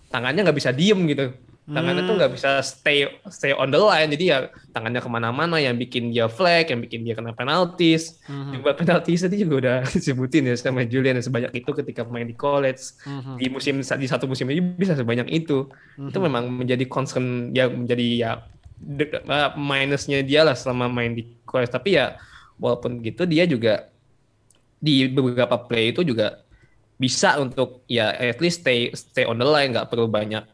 tangannya nggak bisa diem gitu tangannya tuh nggak bisa stay stay on the line. Jadi ya tangannya ke mana-mana yang bikin dia flag yang bikin dia kena penaltis Mhm. juga penaltis tadi juga udah disebutin ya sama Julian sebanyak itu ketika main di college. Mhm. di musim di satu musim ini bisa sebanyak itu. Itu memang menjadi concern ya menjadi ya de- uh, minusnya dia lah selama main di college. Tapi ya walaupun gitu dia juga di beberapa play itu juga bisa untuk ya at least stay stay on the line nggak perlu banyak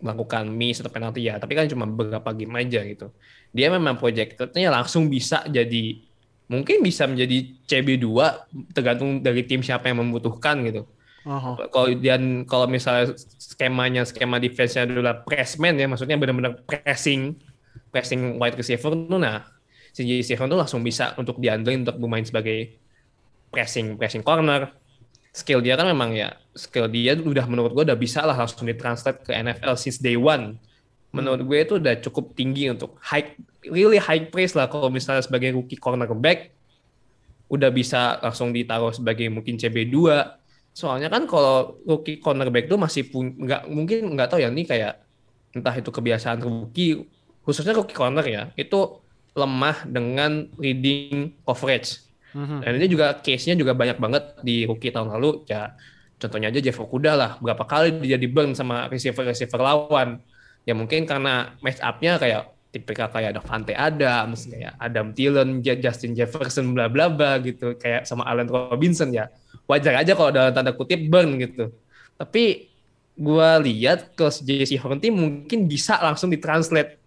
melakukan miss atau penalti ya. Tapi kan cuma beberapa game aja gitu. Dia memang projectednya langsung bisa jadi mungkin bisa menjadi CB2 tergantung dari tim siapa yang membutuhkan gitu. Oh, kalau dan kalau misalnya skemanya skema defense-nya adalah pressman ya maksudnya benar-benar pressing pressing wide receiver tuh nah si Horn tuh langsung bisa untuk diandelin untuk bermain sebagai pressing pressing corner skill dia kan memang ya skill dia udah menurut gue udah bisa lah langsung ditranslate ke NFL since day one. Menurut gue itu udah cukup tinggi untuk high really high praise lah kalau misalnya sebagai rookie cornerback udah bisa langsung ditaruh sebagai mungkin CB2. Soalnya kan kalau rookie cornerback tuh masih nggak mungkin nggak tahu ya ini kayak entah itu kebiasaan rookie khususnya rookie corner ya itu lemah dengan reading coverage. Mhm. Dan ini juga case-nya juga banyak banget di rookie tahun lalu. Ya contohnya aja Jeff Okuda lah. Berapa kali dia di burn sama receiver-receiver lawan. Ya mungkin karena match up-nya kayak tipikal kayak Davante Adams, kayak Adam Thielen, Justin Jefferson, bla bla bla gitu. Kayak sama Allen Robinson ya. Wajar aja kalau dalam tanda kutip burn gitu. Tapi gua lihat ke JC Hornty mungkin bisa langsung ditranslate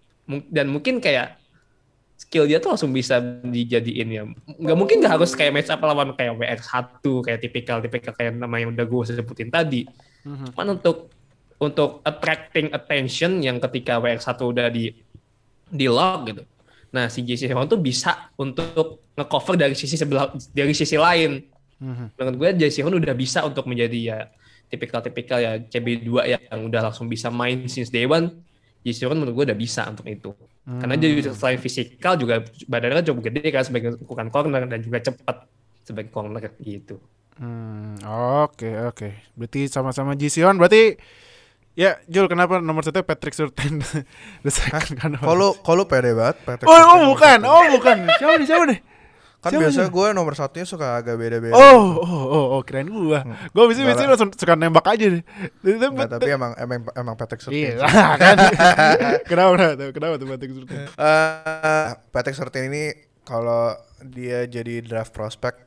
dan mungkin kayak skill dia tuh langsung bisa dijadiin ya. Nggak mungkin nggak harus kayak match up lawan kayak WX1 kayak tipikal-tipikal kayak nama yang udah gue sebutin tadi. Cuman untuk untuk attracting attention yang ketika WX1 udah di di lock gitu. Nah, si JC Horn tuh bisa untuk ngecover dari sisi sebelah dari sisi lain. Menurut gue JC Horn udah bisa untuk menjadi ya tipikal-tipikal ya CB2 ya yang udah langsung bisa main since day one. JC Horn menurut gue udah bisa untuk itu. Karena dia juga selain fisikal juga badannya kan cukup gede kan sebagai ukuran corner dan juga cepat sebagai corner gitu. Hmm, oke oke. Berarti sama-sama Jision. Berarti ya Jul kenapa nomor satu Patrick Surtain the second kan? Kalau kalau pede banget. Patrick Oh, oh bukan, oh bukan. Siapa nih siapa nih? Kan siapa biasa sih? gue nomor satunya suka agak beda-beda. Oh, oh, oh, oh, keren. Gua bisa Enggak biasanya lah. langsung suka nembak aja deh. Nggak, tapi emang emang emang Patrick Iya, Surtain. kan. kenapa kenapa kenapa tuh Patrick Surtain? Eh, Patrick Surtain ini kalau dia jadi draft prospect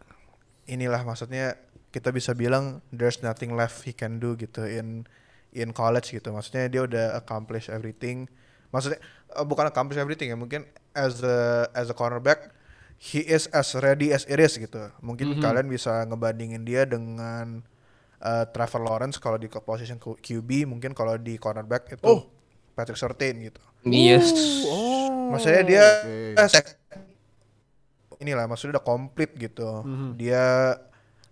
inilah maksudnya kita bisa bilang there's nothing left he can do gitu in in college gitu maksudnya dia udah accomplish everything maksudnya eh, bukan accomplish everything ya mungkin as a as a cornerback he is as ready as it is gitu mungkin kalian bisa ngebandingin dia dengan eh, Trevor Lawrence kalau di position Q- QB mungkin kalau di cornerback itu Oh. Patrick Surtain gitu Yes. Oh. Maksudnya dia oke. eh, inilah maksudnya udah komplit gitu. Dia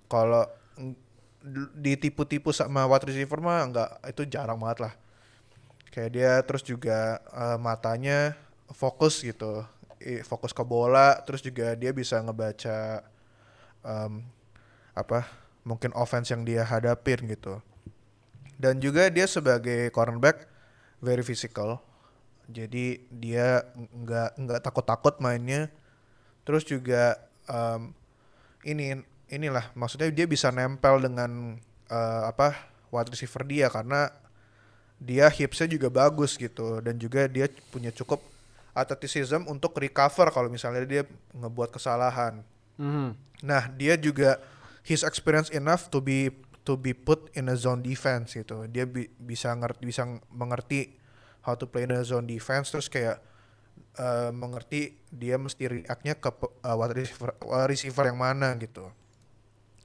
kalau ng- d- ditipu-tipu sama wide receiver mah nggak itu jarang banget lah. Kayak dia terus juga eh, matanya fokus gitu, fokus ke bola, terus juga dia bisa ngebaca em, apa mungkin offense yang dia hadapin gitu. Dan juga dia sebagai cornerback very physical. Jadi dia nggak nggak takut-takut mainnya. Terus juga em, ini inilah maksudnya dia bisa nempel dengan eh, apa wide receiver dia karena dia hipsnya juga bagus gitu dan juga dia punya cukup athleticism untuk recover kalau misalnya dia ngebuat kesalahan. Mhm. Nah, dia juga his experience enough to be to be put in a zone defense gitu. Dia bi- bisa ngerti bisa ng- mengerti how to play in a zone defense terus kayak eh, mengerti dia mesti react-nya ke eh, wide receiver, wide receiver yang mana gitu.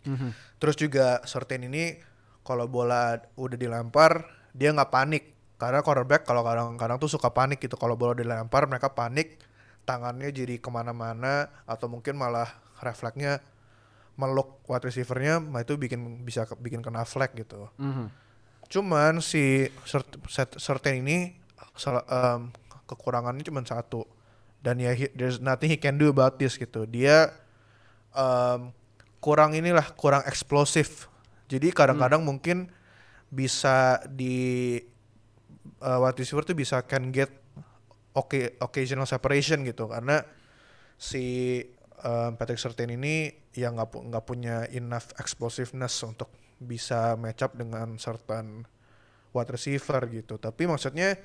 Mhm. Terus juga Surtain ini kalau bola udah dilempar dia nggak panik karena cornerback kalau kadang-kadang tuh suka panik gitu kalau bola dilempar mereka panik tangannya jadi ke mana-mana atau mungkin malah refleksnya meluk wide receivernya nah itu bikin bisa ke- bikin kena flag gitu. Mhm. Cuman si Surtain ini em, kekurangannya cuma satu dan ya he- there's nothing he can do about this gitu. Dia em, kurang inilah kurang eksplosif. Jadi kadang-kadang mungkin bisa di uh, wide receiver tuh bisa can get okay, occasional separation gitu karena si um, Patrick Surtain ini yang nggak pu- nggak punya enough explosiveness untuk bisa match up dengan certain wide receiver gitu. Tapi maksudnya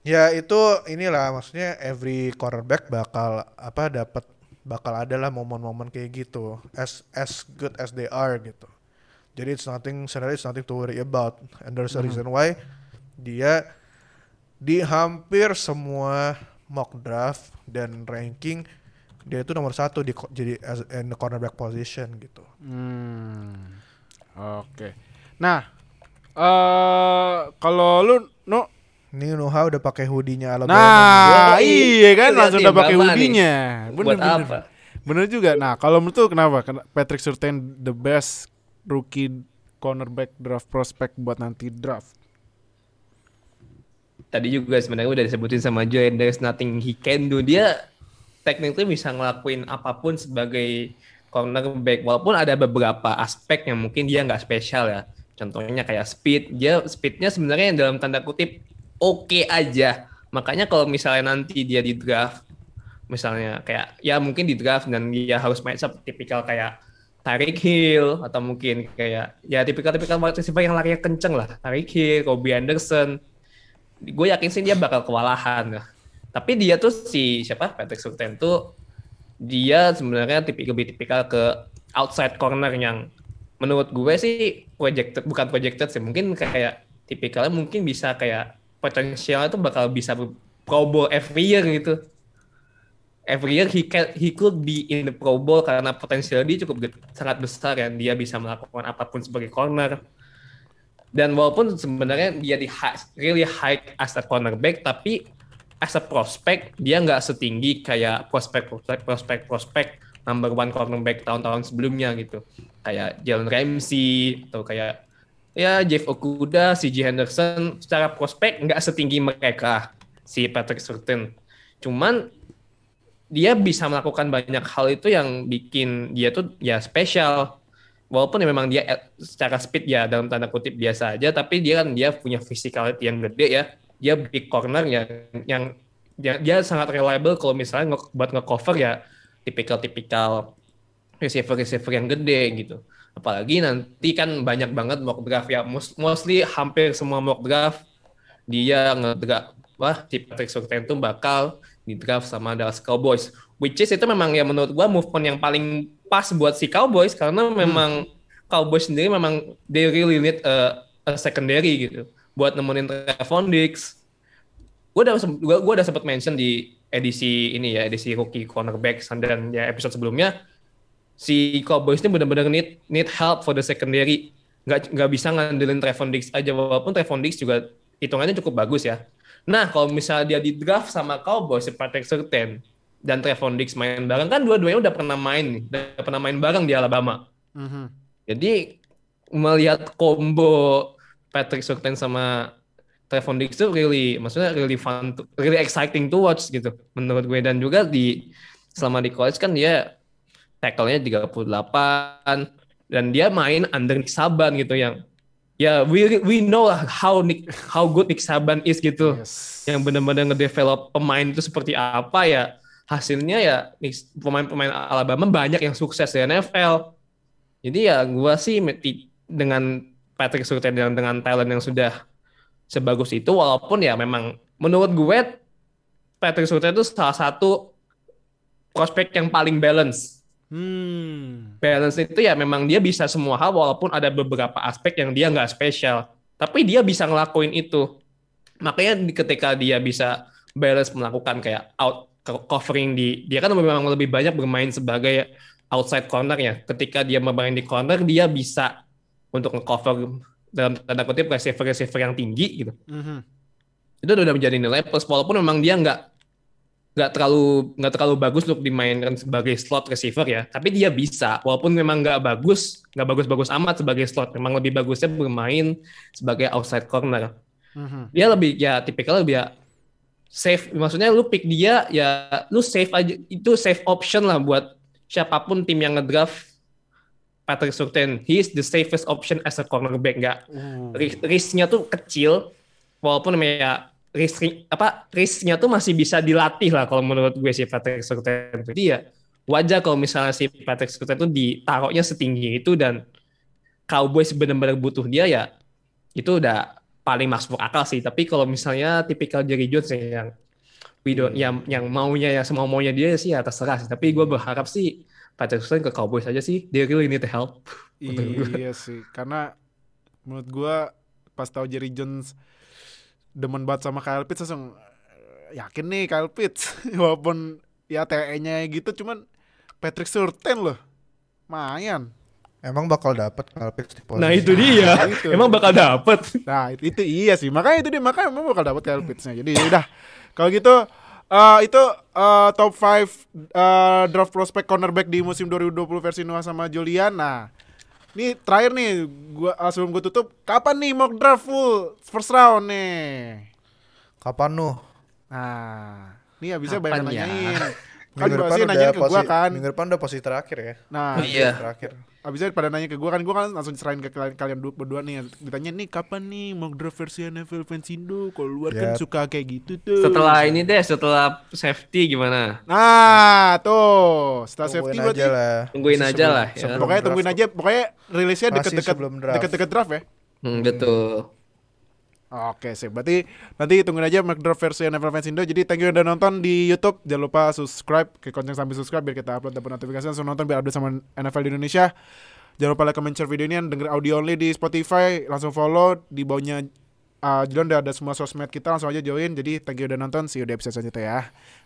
ya itu inilah maksudnya every cornerback bakal apa dapat bakal ada lah momen-momen kayak gitu as as good as they are gitu. Jadi it's nothing sebenarnya it's nothing to worry about and there's a reason why dia di hampir semua mock draft dan ranking dia itu nomor satu di ko- jadi as in the cornerback position gitu. Hmm. Oke. Nah, eh kalau lu no Ini Nuha udah pakai hoodie-nya Alabama. Nah, Yoi. iya kan Lihat langsung udah pakai hoodie-nya. Buat apa? Bener juga. Nah, kalau menurut lu kenapa? Patrick Surtain the best rookie cornerback draft prospect buat nanti draft? Tadi juga sebenarnya udah disebutin sama Joe, there's nothing he can do. Dia technically bisa ngelakuin apa pun sebagai cornerback. Walaupun ada beberapa aspek yang mungkin dia nggak spesial ya. Contohnya kayak speed. Dia speednya sebenarnya yang dalam tanda kutip oke aja. Makanya kalau misalnya nanti dia di draft, misalnya kayak ya mungkin di draft dan dia harus main up tipikal kayak Tyreek Hill atau mungkin kayak ya tipikal-tipikal wide receiver yang larinya kenceng lah. Tyreek Hill, Kobe Anderson. Gue yakin sih dia bakal kewalahan. lah. Tapi dia tuh si siapa Patrick Surtain tuh dia sebenarnya tipikal lebih tipikal ke outside corner yang menurut gue sih projected bukan projected sih mungkin kayak tipikalnya mungkin bisa kayak potensialnya tuh bakal bisa Pro Bowl every year gitu every year he can he could be in the Pro Bowl karena potensial dia cukup sangat besar ya dia bisa melakukan apa pun sebagai corner dan walaupun sebenarnya dia di high, really high as a cornerback tapi as a prospect dia nggak setinggi kayak prospek prospek prospek prospek number one cornerback tahun-tahun sebelumnya gitu. Kayak Jalen Ramsey atau kayak ya Jeff Okuda, CJ Henderson secara prospek nggak setinggi mereka si Patrick Surtain. Cuman dia bisa melakukan banyak hal itu yang bikin dia tuh ya spesial walaupun ya memang dia eh, secara speed ya dalam tanda kutip biasa aja tapi dia kan dia punya physicality yang gede ya. Dia big corner yang yang dia, dia sangat reliable kalau misalnya nge, buat nge-cover ya tipikal-tipikal receiver-receiver yang gede gitu. Apalagi nanti kan banyak banget mock draft ya. Mos- mostly hampir semua mock draft dia ngedraft wah si Patrick Surtain tuh bakal di draft sama Dallas Cowboys. Which is itu memang ya menurut gua movement yang paling pas buat si Cowboys karena memang Cowboys sendiri memang they really need a, a secondary gitu buat nemenin Trevon Diggs. Gue udah gua, gua udah sempat mention di edisi ini ya edisi rookie cornerback dan ya episode sebelumnya si Cowboys ini benar-benar need need help for the secondary. Nggak nggak bisa ngandelin Trevon Diggs aja walaupun Trevon Diggs juga hitungannya cukup bagus ya. Nah kalau misalnya dia di draft sama Cowboys si Patrick Surtain dan Trevon Diggs main bareng. Kan dua-duanya udah pernah main nih udah pernah main bareng di Alabama. Mhm. jadi melihat combo Patrick Surtain sama Trevon Diggs itu really maksudnya really fun, to- really exciting to watch gitu menurut gue. Dan juga di selama di college kan dia tackle-nya 38 dan dia main under Nick Saban gitu yang ya we we know lah how Nick how good Nick Saban is gitu. Yes. yang benar-benar ngedevelop pemain itu seperti apa ya hasilnya ya pemain-pemain Alabama banyak yang sukses di NFL jadi ya gua sih dengan Patrick Surtain dengan, dengan talent yang sudah sebagus itu walaupun ya memang menurut gue Patrick Surtain itu salah satu prospek yang paling balance. Hmm. balance itu ya memang dia bisa semua hal walaupun ada beberapa aspek yang dia nggak spesial. Tapi dia bisa ngelakuin itu. Makanya ketika dia bisa balance melakukan kayak out covering di dia kan memang lebih banyak bermain sebagai outside corner ya. Ketika dia bermain di corner dia bisa untuk ngecover dalam tanda kutip receiver receiver yang tinggi gitu. Mhm. itu udah menjadi nilai plus walaupun memang dia nggak nggak terlalu nggak terlalu bagus untuk dimainkan sebagai slot receiver ya. Tapi dia bisa walaupun memang nggak bagus nggak bagus-bagus amat sebagai slot. Memang lebih bagusnya bermain sebagai outside corner. Mhm. dia lebih ya tipikal lebih ya safe. Maksudnya lu pick dia ya lu safe aja. Itu safe option lah buat siapa pun tim yang ngedraft Patrick Surtain. He is the safest option as a cornerback nggak. Ris- risknya tuh kecil walaupun ya risk apa risknya tuh masih bisa dilatih lah kalau menurut gue si Patrick Surtain. Jadi ya wajar kalau misalnya si Patrick Surtain tuh ditaruhnya setinggi itu dan Cowboys benar-benar butuh dia ya itu udah paling masuk akal sih. Tapi kalau misalnya tipikal Jerry Jones ya yang we don't- yang yang maunya ya semua maunya dia sih ya terserah sih. Tapi gue berharap sih Patrick Surtain ke Cowboys aja sih. They really need help. Iya sih, karena menurut gua pas tahu Jerry Jones demen banget sama Kyle Pitts langsung eh, yakin nih Kyle Pitts? Walaupun ya TE-nya gitu cuman Patrick Surtain loh. Mayan. Emang bakal dapat Kyle Pitts di posisi. nah itu dia Itu. emang bakal dapet Nah, itu, itu iya sih. Makanya itu dia makanya memang bakal dapat Kyle Pitts-nya. Jadi udah kalau gitu eh, itu eh, top 5 eh, draft prospect cornerback di musim 2020 versi Noah sama Julian. Nah, Nih terakhir nih, gua ah, sebelum gua tutup, kapan nih mock draft full first round nih? Kapan nuh? Nah, nih abisnya banyak Kapan ya? nanyain. Kan Minggu depan nanyain ke gua posi- kan. Minggu depan udah posisi terakhir ya. Nah, Oh, iya. Terakhir. abisnya pada nanya ke gua kan, gua kan langsung diserahin ke kalian, kalian du- berdua nih. Ditanya nih kapan nih mock draft versi NFL Fansindo? Kalau luar kan Yap. suka kayak gitu tuh. Setelah ini deh, setelah safety gimana? Nah, tuh, setelah safety Tungguin berarti. aja lah. Tungguin Masih aja sebelum- lah ya. Pokoknya tungguin aja, pokoknya rilisnya deket-deket deket-deket draft ya. Hmm, betul. Oke sih, berarti nanti tungguin aja mock draft versi NFL Fans Indo. Jadi thank you udah nonton di YouTube. Jangan lupa subscribe, ke konceng sambil subscribe biar kita upload dapat notifikasi langsung nonton biar update sama NFL di Indonesia. Jangan lupa like, comment, share video ini, denger audio only di Spotify, langsung follow di bawahnya uh, Jilon udah ada semua sosmed kita langsung aja join. Jadi thank you udah nonton, see you di episode selanjutnya ya.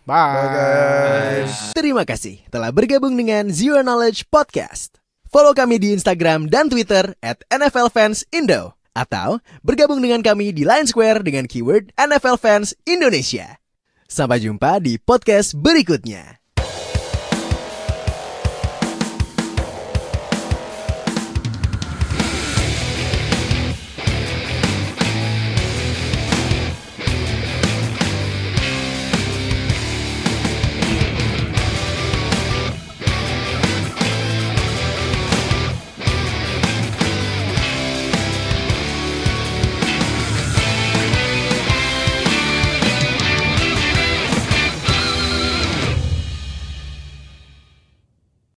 Bye. Bye guys. Terima kasih telah bergabung dengan Zero Knowledge Podcast. Follow kami di Instagram dan Twitter at NFL Fans Indo. Atau bergabung dengan kami di Line Square dengan keyword NFL Fans Indonesia. Sampai jumpa di podcast berikutnya.